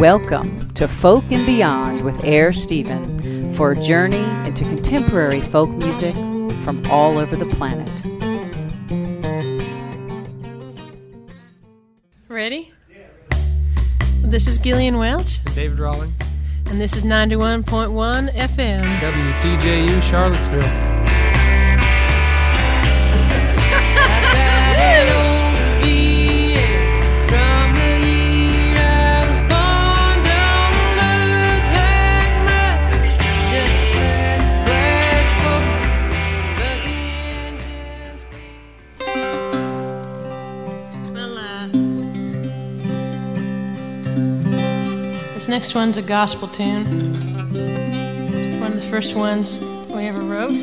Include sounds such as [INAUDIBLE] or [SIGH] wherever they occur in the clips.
Welcome to Folk and Beyond with Air Stephen for a journey into contemporary folk music from all over the planet. Ready? This is Gillian Welch, David Rawlings, and this is 91.1 FM. WTJU Charlottesville. Next one's a gospel tune. It's one of the first ones we ever wrote.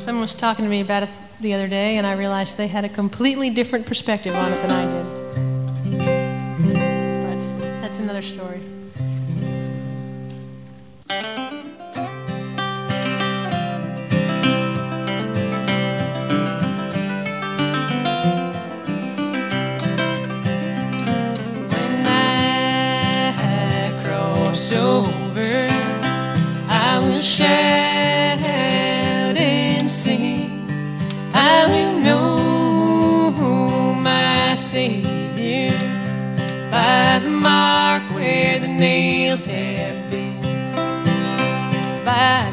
Someone was talking to me about it the other day, and I realized they had a completely different perspective on it than I did. But that's another story. Savior by the mark where the nails have been. By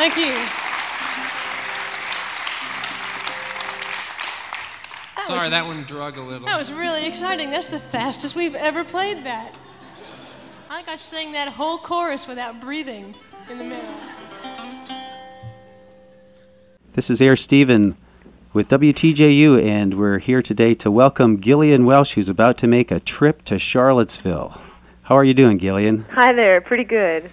Thank you. That Sorry, was, that one drug a little. that was really exciting. That's the fastest we've ever played that. I think I sang that whole chorus without breathing in the middle. This is Air Stephen with WTJU, and we're here today to welcome Gillian Welch, who's about to make a trip to Charlottesville. How are you doing, Gillian? Hi there, pretty good.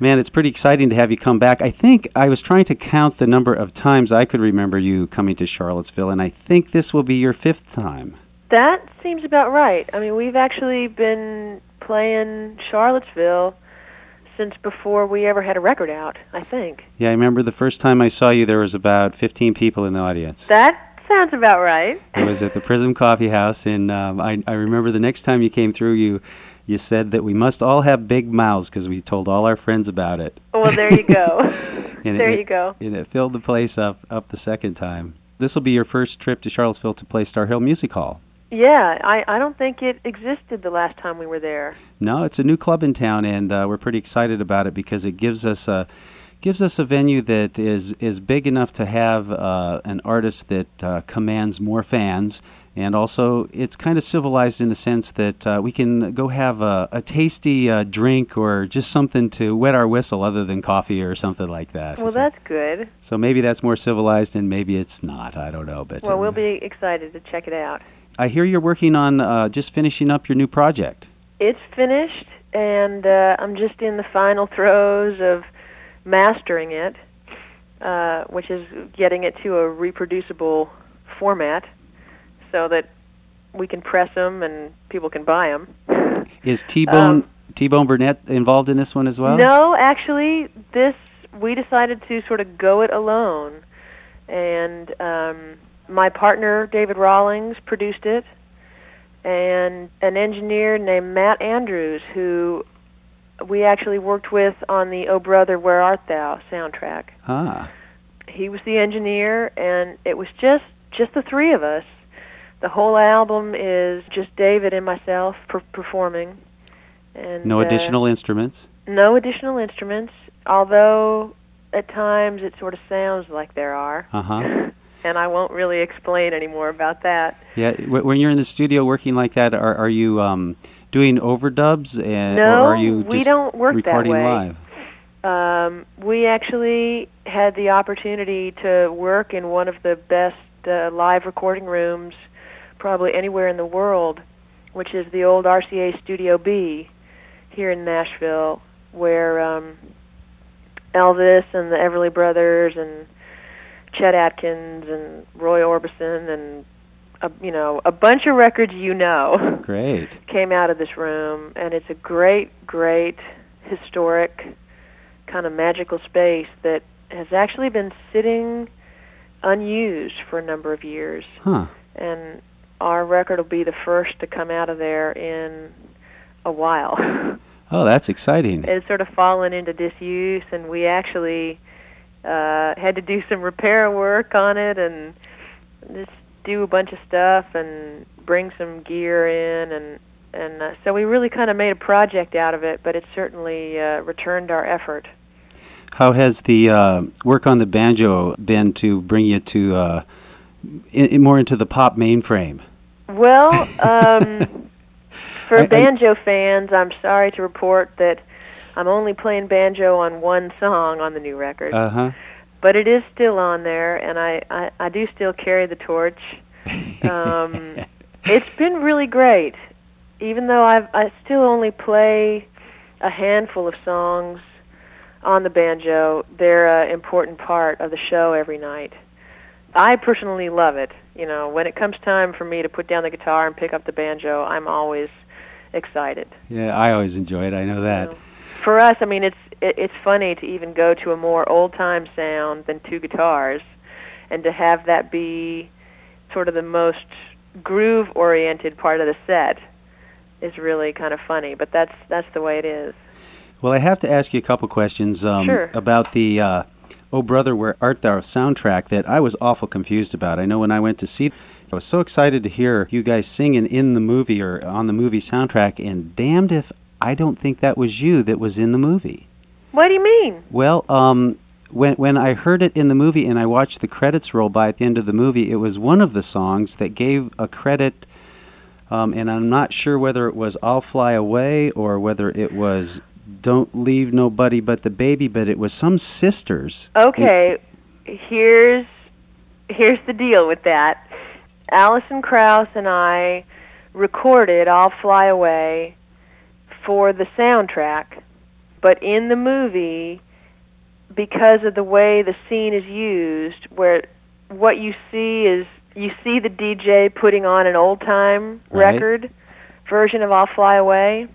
Man, it's pretty exciting to have you come back. I think I was trying to count the number of times I could remember you coming to Charlottesville, and I think this will be your fifth time. That seems about right. I mean, we've actually been playing Charlottesville since before we ever had a record out, I think. Yeah, I remember the first time I saw you, there was about 15 people in the audience. That sounds about right. It was at the Prism Coffee House, and um, I, I remember the next time you came through, you you said that we must all have big mouths because we told all our friends about it. Well, there you go. [LAUGHS] [LAUGHS] There it, you go. And it filled the place up up the second time. This will be your first trip to Charlottesville to play Starr Hill Music Hall. Yeah, I, I don't think it existed the last time we were there. No, it's a new club in town, and uh, we're pretty excited about it because it gives us a gives us a venue that is is big enough to have uh, an artist that uh, commands more fans, and also it's kind of civilized in the sense that uh, we can go have a, a tasty uh, drink or just something to wet our whistle, other than coffee or something like that. Well, so, that's good. so maybe that's more civilized, and maybe it's not. I don't know, but Well, uh, we'll be excited to check it out. I hear you're working on uh, just finishing up your new project. It's finished, and uh, I'm just in the final throes of mastering it, uh, which is getting it to a reproducible format so that we can press them and people can buy them. [LAUGHS] Is T Bone Um, T Bone Burnett involved in this one as well? No, actually, this we decided to sort of go it alone, and um, my partner David Rawlings produced it, and an engineer named Matt Andrews who we actually worked with on the "Oh Brother, Where Art Thou" soundtrack. Ah, He was the engineer, and it was just just the three of us. The whole album is just David and myself per- performing. And no uh, additional instruments. no additional instruments, although at times it sort of sounds like there are. Uh huh. [LAUGHS] And I won't really explain any more about that. Yeah, w- when you're in the studio working like that, are are you um, doing overdubs and no, or are you we don't work recording that way. live? Um, we actually had the opportunity to work in one of the best uh, live recording rooms, probably anywhere in the world, which is the old RCA Studio B here in Nashville, where um, Elvis and the Everly Brothers and Chet Atkins and Roy Orbison and a, you know a bunch of records you know [LAUGHS] Great. came out of this room, and it's a great, great historic kind of magical space that has actually been sitting unused for a number of years. Huh. And our record will be the first to come out of there in a while. [LAUGHS] Oh, that's exciting. It's sort of fallen into disuse, and we actually uh, had to do [LAUGHS] some repair work on it and just do a bunch of stuff and bring some gear in and and uh, so we really kind of made a project out of it, but it certainly uh, returned our effort. How has the uh, work on the banjo been to bring you to uh, in, more into the pop mainframe? Well, um, [LAUGHS] for I- I- banjo fans, I'm sorry to report that I'm only playing banjo on one song on the new record, Uh huh. but it is still on there, and I, I, I do still carry the torch. Um, [LAUGHS] it's been really great, even though I've, I still only play a handful of songs on the banjo. They're an important part of the show every night. I personally love it. You know, when it comes time for me to put down the guitar and pick up the banjo, I'm always excited. yeah, I always enjoy it. I know that. you know. For us, I mean, it's it, it's funny to even go to a more old time sound than two guitars, and to have that be sort of the most groove oriented part of the set is really kind of funny. But that's that's the way it is. Well, I have to ask you a couple questions um, Sure. about the uh, "Oh Brother, Where Art Thou" soundtrack that I was awful confused about. I know when I went to see, I was so excited to hear you guys singing in the movie or on the movie soundtrack, and damned if I don't think that was you that was in the movie. What do you mean? Well, um, when when I heard it in the movie and I watched the credits roll by at the end of the movie, it was one of the songs that gave a credit. Um, and I'm not sure whether it was "I'll Fly Away" or whether it was "Don't Leave Nobody But the Baby," but it was some sisters. Okay, here's here's the deal with that. Alison Krauss and I recorded "I'll Fly Away" for the soundtrack, but in the movie, because of the way the scene is used, where what you see is you see the DJ putting on an old time Right. record version of "I'll Fly Away."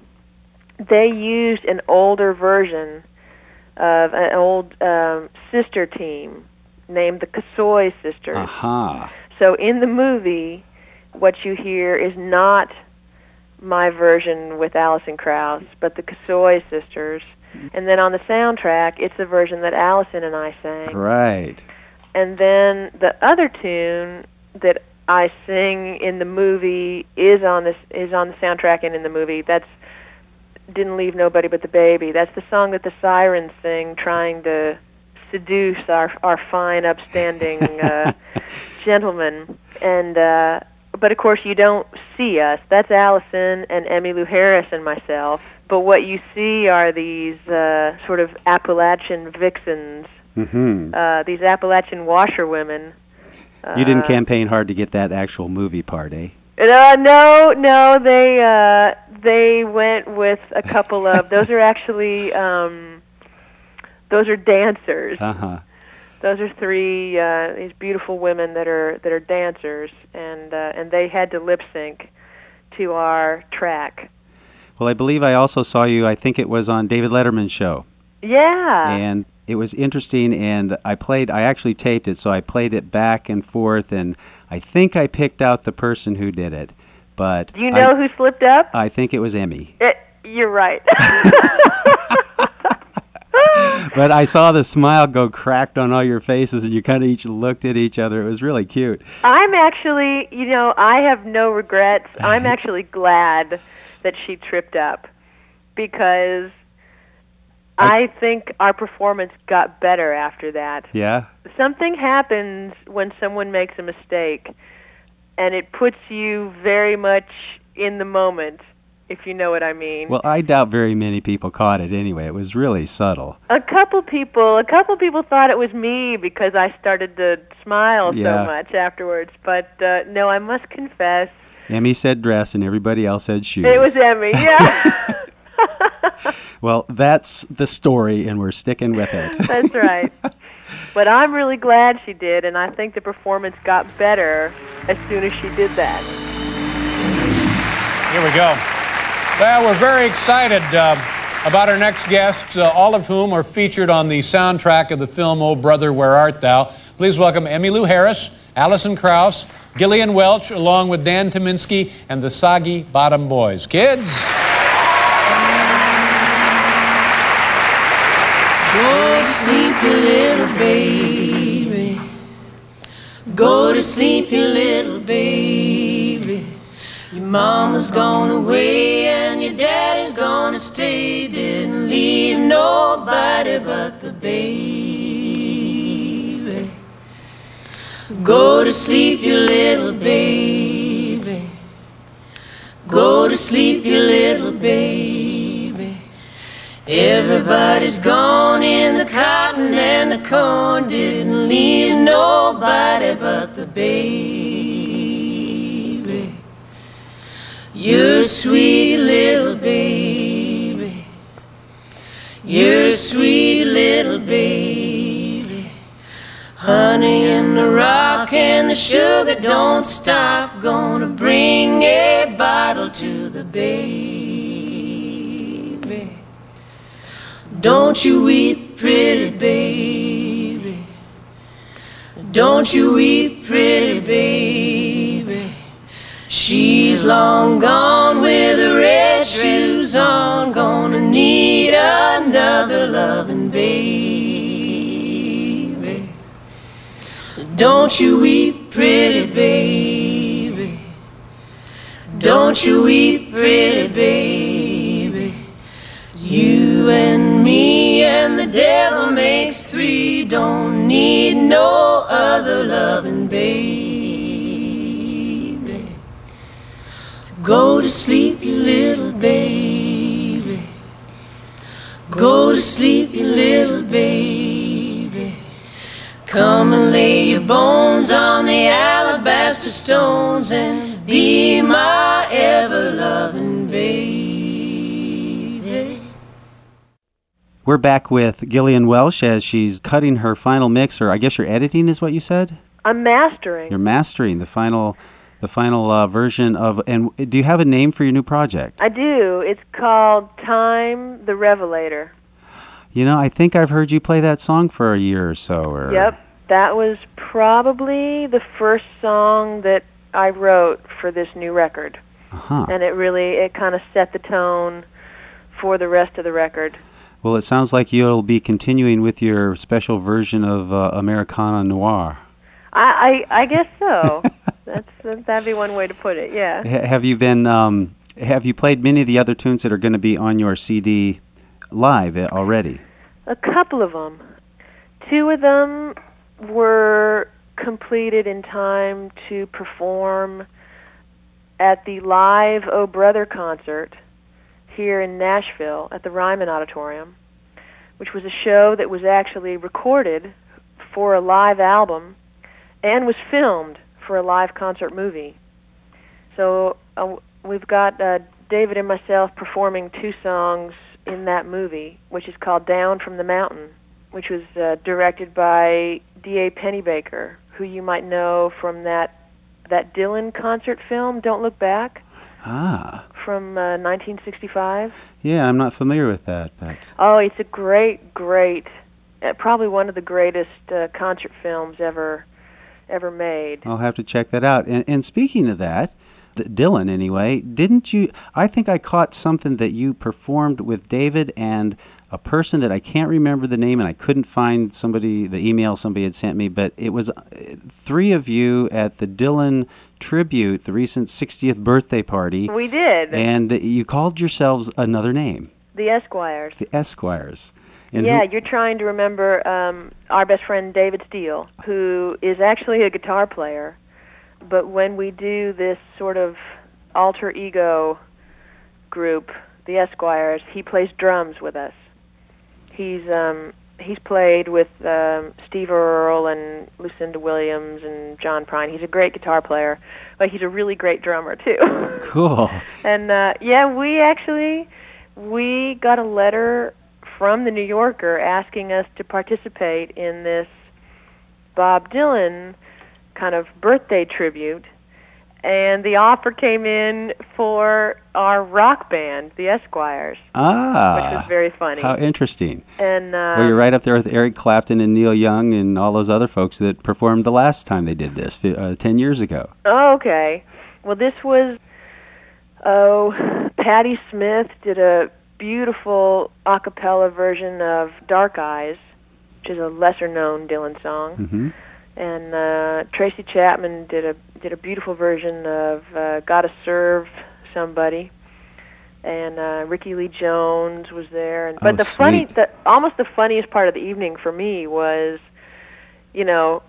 They used an older version of an old um, sister team named the Kossoy Sisters. Aha. So in the movie, what you hear is not my version with Alison Krauss, but the Kossoy Sisters. And then on the soundtrack, it's the version that Alison and I sang. Right. And then the other tune that I sing in the movie is on this is on the soundtrack and in the movie. That's didn't leave nobody but the baby. That's the song that the sirens sing, trying to seduce our our fine, upstanding [LAUGHS] uh, gentlemen. And uh, but of course, you don't see us. That's Alison and Emmylou Harris and myself. But what you see are these uh, sort of Appalachian vixens, hmm uh, these Appalachian washerwomen. you didn't Uh, campaign hard to get that actual movie part, eh? Uh, no, no, they uh, they went with a couple of. those are actually um, those are dancers. Uh huh. Those are three uh, these beautiful women that are that are dancers, and uh, and they had to lip sync to our track. Well, I believe I also saw you. I think it was on David Letterman's show, Yeah. and it was interesting. And I played. I actually taped it, so I played it back and forth, and I think I picked out the person who did it. But Do you know I, who slipped up? I think it was Emmy. Eh, you're right. [LAUGHS] But I saw the smile go cracked on all your faces, and you kind of each looked at each other. It was really cute. I'm actually, you know, I have no regrets. I'm [LAUGHS] actually glad that she tripped up because I think our performance got better after that. Yeah. Something happens when someone makes a mistake and it puts you very much in the moment, if you know what I mean. Well, I doubt very many people caught it anyway. It was really subtle. a couple people, a couple people thought it was me because I started to smile Yeah. so much afterwards, but uh, no, I must confess Emmy said dress, and everybody else said shoes. It was Emmy, yeah. [LAUGHS] Well, that's the story, and we're sticking with it. [LAUGHS] That's right. But I'm really glad she did, and I think the performance got better as soon as she did that. Here we go. Well, we're very excited uh, about our next guests, uh, all of whom are featured on the soundtrack of the film Oh Brother, Where Art Thou? Please welcome Emmylou Harris, Alison Krauss, Gillian Welch, along with Dan Tyminski and the Soggy Bottom Boys. Kids? You little baby. Go to sleep, you little baby. Your mama's gone away and your daddy's gonna stay. Didn't leave nobody but the baby. Go to sleep, you little baby. Go to sleep, you little baby. Everybody's gone in the cotton and the corn. Didn't leave nobody but the baby. You're a sweet little baby. You're a sweet little baby. Honey in the rock and the sugar don't stop. Gonna bring a bottle to the baby. Don't you weep, pretty baby. Don't you weep, pretty baby. She's long gone with the red shoes on. Gonna need another loving baby. Don't you weep, pretty baby. Don't you weep, pretty baby. You and devil makes three. Don't need no other loving baby. Go to sleep, you little baby. Go to sleep, you little baby. Come and lay your bones on the alabaster stones and be my We're back with Gillian Welch as she's cutting her final mix, or I guess you're editing, is what you said. I'm mastering. You're mastering the final, the final uh, version of. And do you have a name for your new project? I do. It's called Time the Revelator. You know, I think I've heard you play that song for a year or so. Or Yep, that was probably the first song that I wrote for this new record, Uh-huh. and it really it kind of set the tone for the rest of the record. Well, it sounds like you'll be continuing with your special version of uh, Americana Noir. I I, I guess so. [LAUGHS] That's that'd be one way to put it. Yeah. H- have you been? Um, have you played many of the other tunes that are going to be on your CD live uh, already? A couple of them. Two of them were completed in time to perform at the live Oh Brother concert here in Nashville at the Ryman Auditorium, which was a show that was actually recorded for a live album and was filmed for a live concert movie. So uh, we've got uh, David and myself performing two songs in that movie, which is called Down from the Mountain, which was uh, directed by D.A. Pennebaker, who you might know from that that Dylan concert film, Don't Look Back, Ah, from uh, 1965. yeah, I'm not familiar with that, but Oh, it's a great, great, uh, probably one of the greatest uh, concert films ever, ever made. I'll have to check that out. And, and speaking of that, th- Dylan, anyway, didn't you? I think I caught something that you performed with David and a person that I can't remember the name, and I couldn't find somebody the email somebody had sent me. But it was uh, three of you at the Dylan tribute, the recent 60th birthday party, We did and you called yourselves another name, the Esquires. the Esquires. And yeah, who- you're trying to remember um, our best friend David Steele, who is actually a guitar player. But when we do this sort of alter ego group, the Esquires, he plays drums with us. He's um, he's played with um, Steve Earle and Lucinda Williams and John Prine. He's a great guitar player, but he's a really great drummer too. [LAUGHS] cool. And uh, yeah, we actually we got a letter from the New Yorker asking us to participate in this Bob Dylan kind of birthday tribute. And the offer came in for our rock band, the Esquires, Ah, which was very funny. how interesting. and uh, Well, you're right up there with Eric Clapton and Neil Young and all those other folks that performed the last time they did this, uh, 10 years ago. Oh, okay. Well, this was oh, Patti Smith did a beautiful a cappella version of Dark Eyes, which is a lesser known Dylan song. hmm And uh Tracy Chapman did a did a beautiful version of uh Gotta Serve Somebody. And uh Rickie Lee Jones was there and but Oh, the funny the almost the funniest part of the evening for me was you know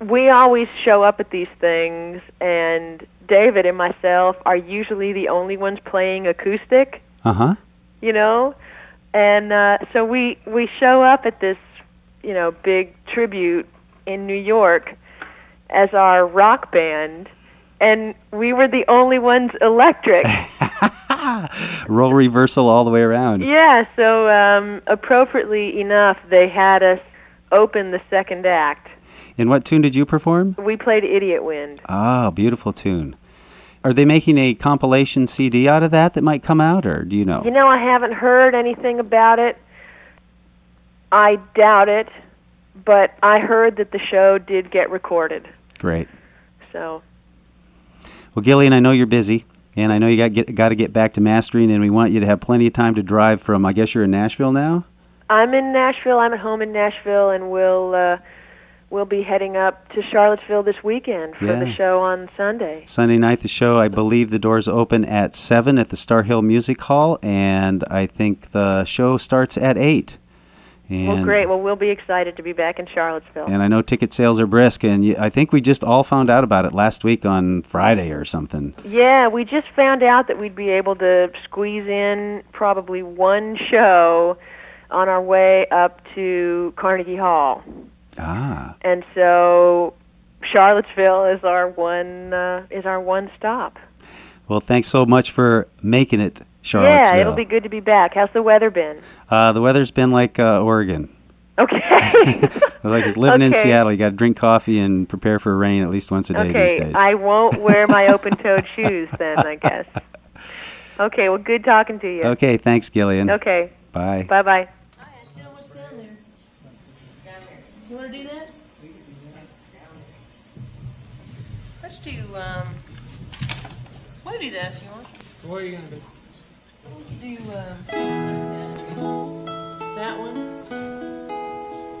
we always show up at these things and David and myself are usually the only ones playing acoustic, Uh huh. you know? And uh so we we show up at this, you know, big tribute in New York as our rock band and we were the only ones electric. [LAUGHS] Role reversal all the way around. yeah, so um appropriately enough they had us open the second act. And what tune did you perform? We played Idiot Wind. Ah, beautiful tune. Are they making a compilation CD out of that that might come out, or do you know? You know, I haven't heard anything about it. I doubt it, but I heard that the show did get recorded. Great. So, Well, Gillian, I know you're busy, and I know you got get, got to get back to mastering, and we want you to have plenty of time to drive from. I guess you're in Nashville now. I'm in Nashville. I'm at home in Nashville and we'll uh we'll be heading up to Charlottesville this weekend for the show on Sunday. Sunday night, the show, I believe the doors open at 7 at the Starr Hill Music Hall, and I think the show starts at 8. And, well, great. Well, we'll be excited to be back in Charlottesville. And I know ticket sales are brisk, and I think we just all found out about it last week on Friday or something. Yeah, we just found out that we'd be able to squeeze in probably one show on our way up to Carnegie Hall. Ah, And so Charlottesville is our one uh, is our one stop. well, thanks so much for making it, Charlottesville. Yeah, it'll be good to be back. How's the weather been? Uh, the weather's been like uh, Oregon. Okay. [LAUGHS] like he's living in Seattle. You got to drink coffee and prepare for rain at least once a day these okay, days. I won't wear my open-toed [LAUGHS] shoes then, I guess. Okay, well, good talking to you. Okay, thanks, Gillian. Okay, Bye. bye-bye. You want to do that? Let's do, um, we'll do that if you want. What are you gonna do? Do, um, that one.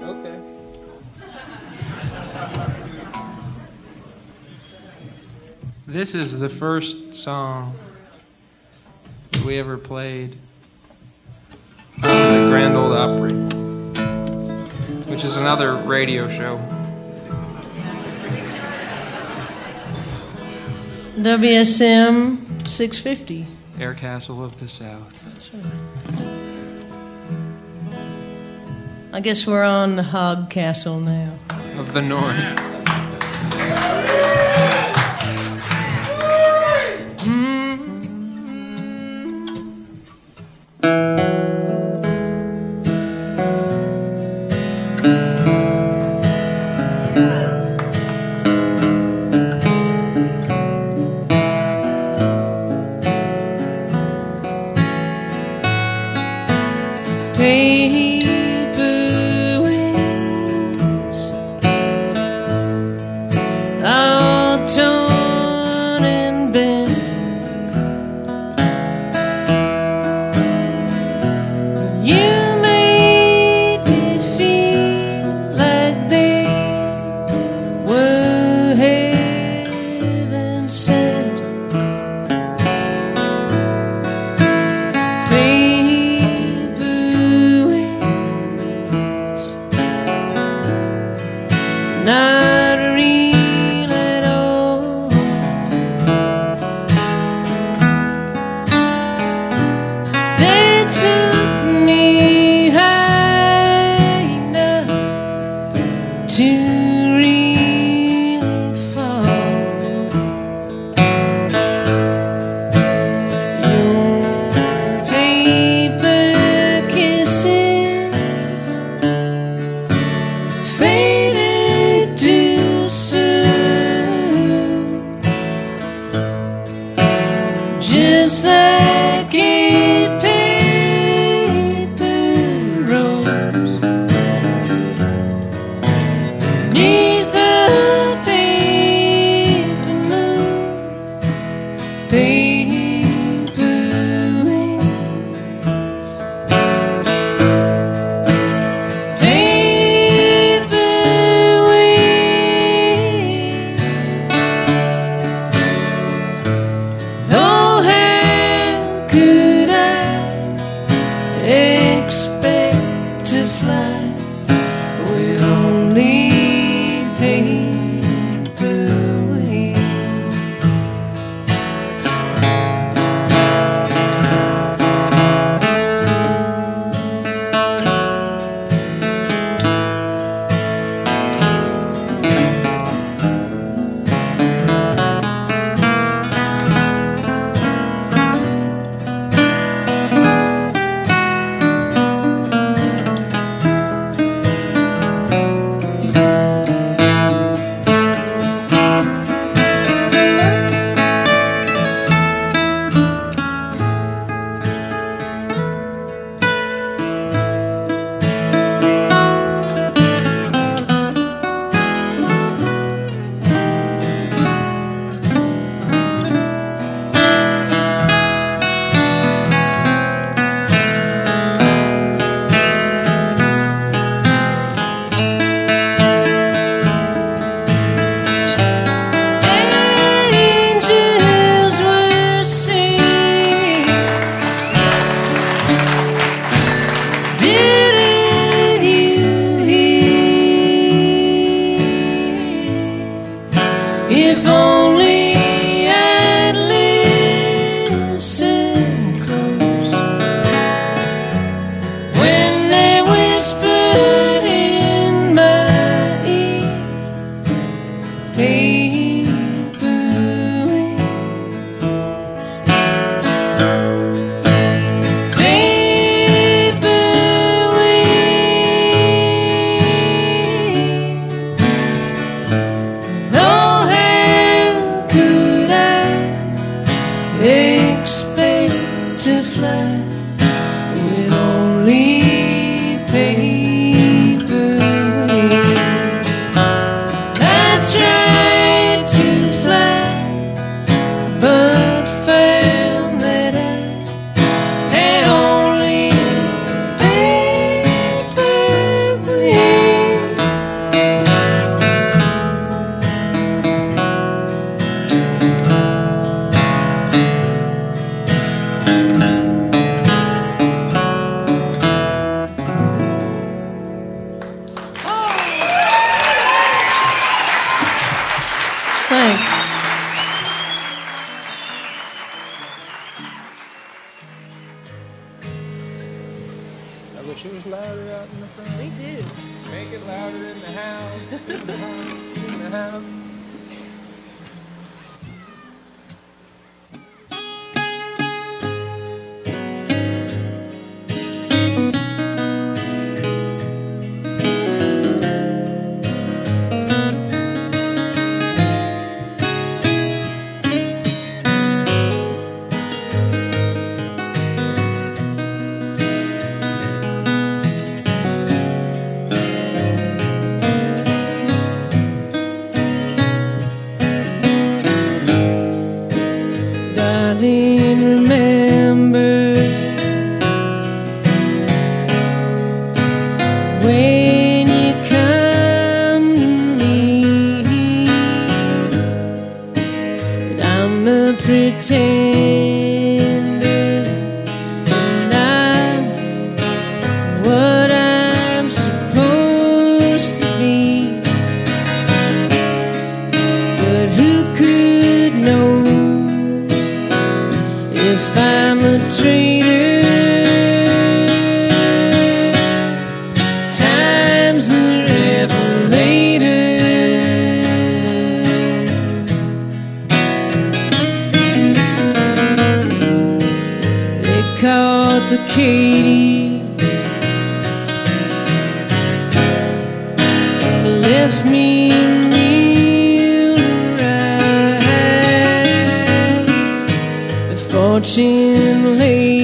Okay. This is the first song that we ever played on the Grand Ole Opry, which is another radio show. WSM 650. Air Castle of the South. That's right. I guess we're on the Hog Castle now. Of the North. Faded if only. The fortune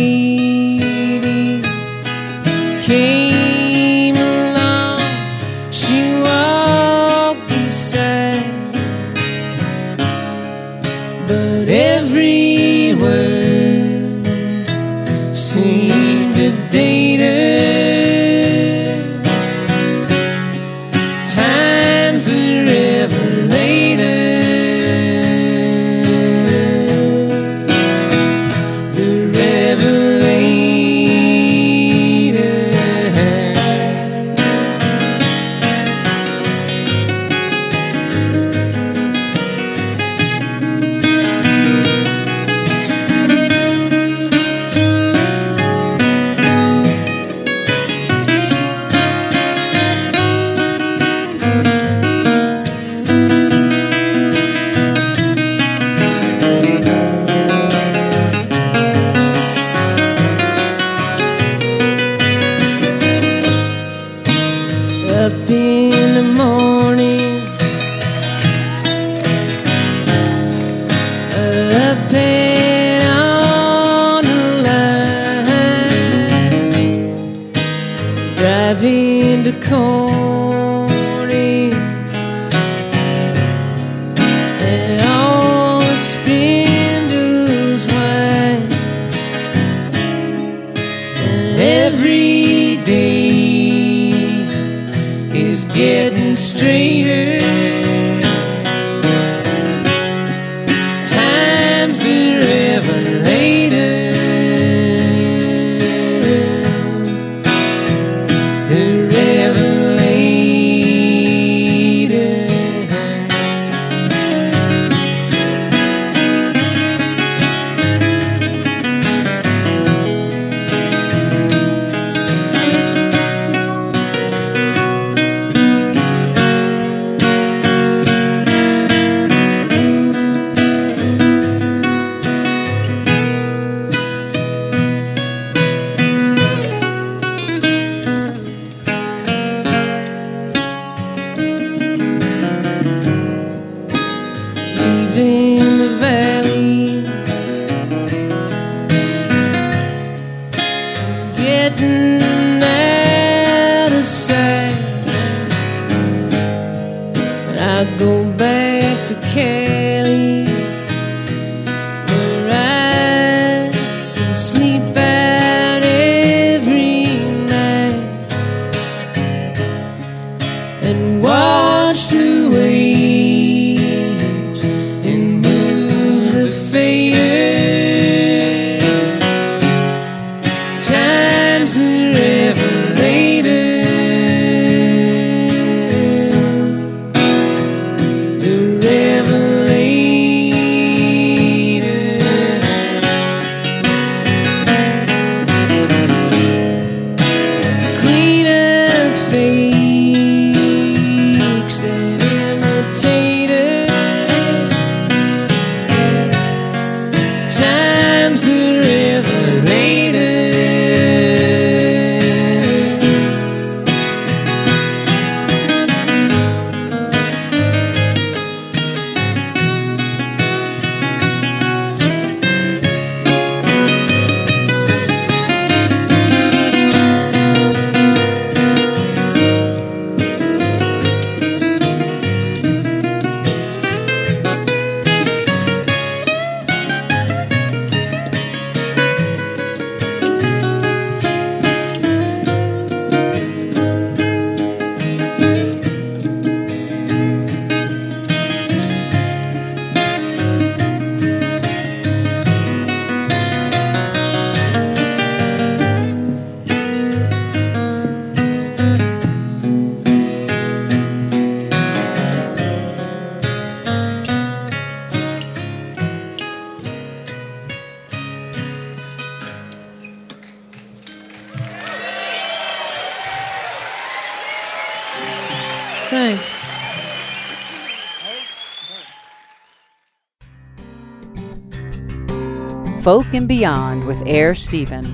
Folk and Beyond with Air Stephen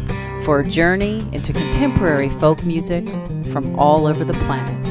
for a journey into contemporary folk music from all over the planet.